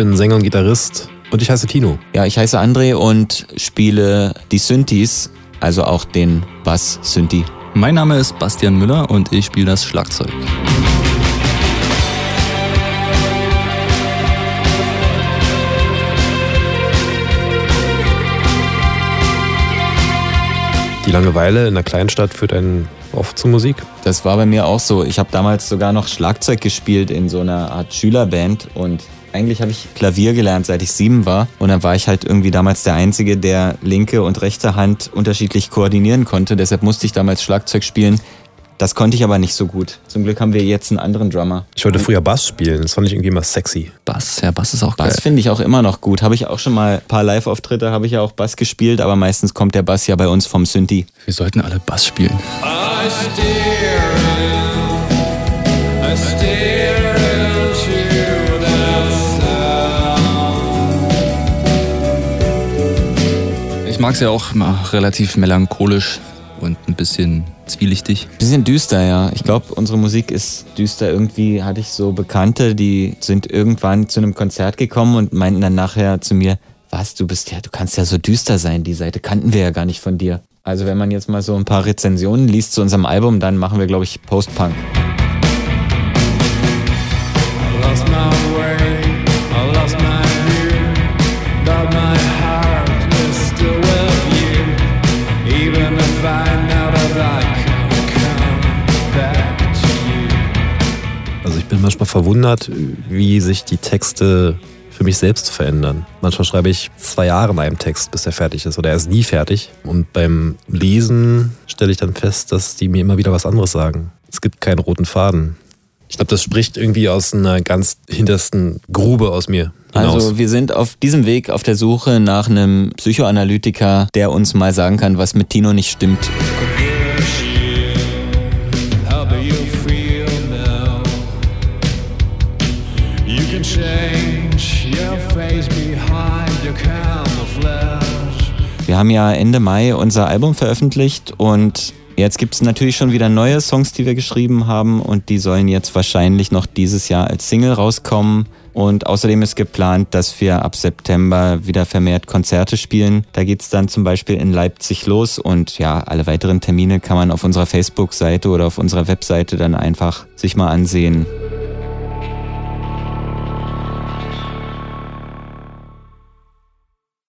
bin Sänger und Gitarrist und ich heiße Tino. Ja, ich heiße André und spiele die Synthes, also auch den Bass-Synthi. Mein Name ist Bastian Müller und ich spiele das Schlagzeug. Die Langeweile in der Kleinstadt führt einen oft zur Musik. Das war bei mir auch so. Ich habe damals sogar noch Schlagzeug gespielt in so einer Art Schülerband und eigentlich habe ich Klavier gelernt, seit ich sieben war. Und dann war ich halt irgendwie damals der Einzige, der linke und rechte Hand unterschiedlich koordinieren konnte. Deshalb musste ich damals Schlagzeug spielen. Das konnte ich aber nicht so gut. Zum Glück haben wir jetzt einen anderen Drummer. Ich wollte früher Bass spielen, das fand ich irgendwie immer sexy. Bass, ja, Bass ist auch geil. Bass finde ich auch immer noch gut. Habe ich auch schon mal ein paar Live-Auftritte, habe ich ja auch Bass gespielt, aber meistens kommt der Bass ja bei uns vom Synthi. Wir sollten alle Bass spielen. Ich mag es ja auch relativ melancholisch und ein bisschen zwielichtig. Bisschen düster, ja. Ich glaube, unsere Musik ist düster. Irgendwie hatte ich so Bekannte, die sind irgendwann zu einem Konzert gekommen und meinten dann nachher zu mir, was, du bist ja, du kannst ja so düster sein, die Seite kannten wir ja gar nicht von dir. Also wenn man jetzt mal so ein paar Rezensionen liest zu unserem Album, dann machen wir, glaube ich, Post-Punk. Manchmal verwundert, wie sich die Texte für mich selbst verändern. Manchmal schreibe ich zwei Jahre an einem Text, bis er fertig ist oder er ist nie fertig. Und beim Lesen stelle ich dann fest, dass die mir immer wieder was anderes sagen. Es gibt keinen roten Faden. Ich glaube, das spricht irgendwie aus einer ganz hintersten Grube aus mir. Hinaus. Also wir sind auf diesem Weg auf der Suche nach einem Psychoanalytiker, der uns mal sagen kann, was mit Tino nicht stimmt. Wir haben ja Ende Mai unser Album veröffentlicht und jetzt gibt es natürlich schon wieder neue Songs, die wir geschrieben haben und die sollen jetzt wahrscheinlich noch dieses Jahr als Single rauskommen. Und außerdem ist geplant, dass wir ab September wieder vermehrt Konzerte spielen. Da geht es dann zum Beispiel in Leipzig los und ja, alle weiteren Termine kann man auf unserer Facebook-Seite oder auf unserer Webseite dann einfach sich mal ansehen.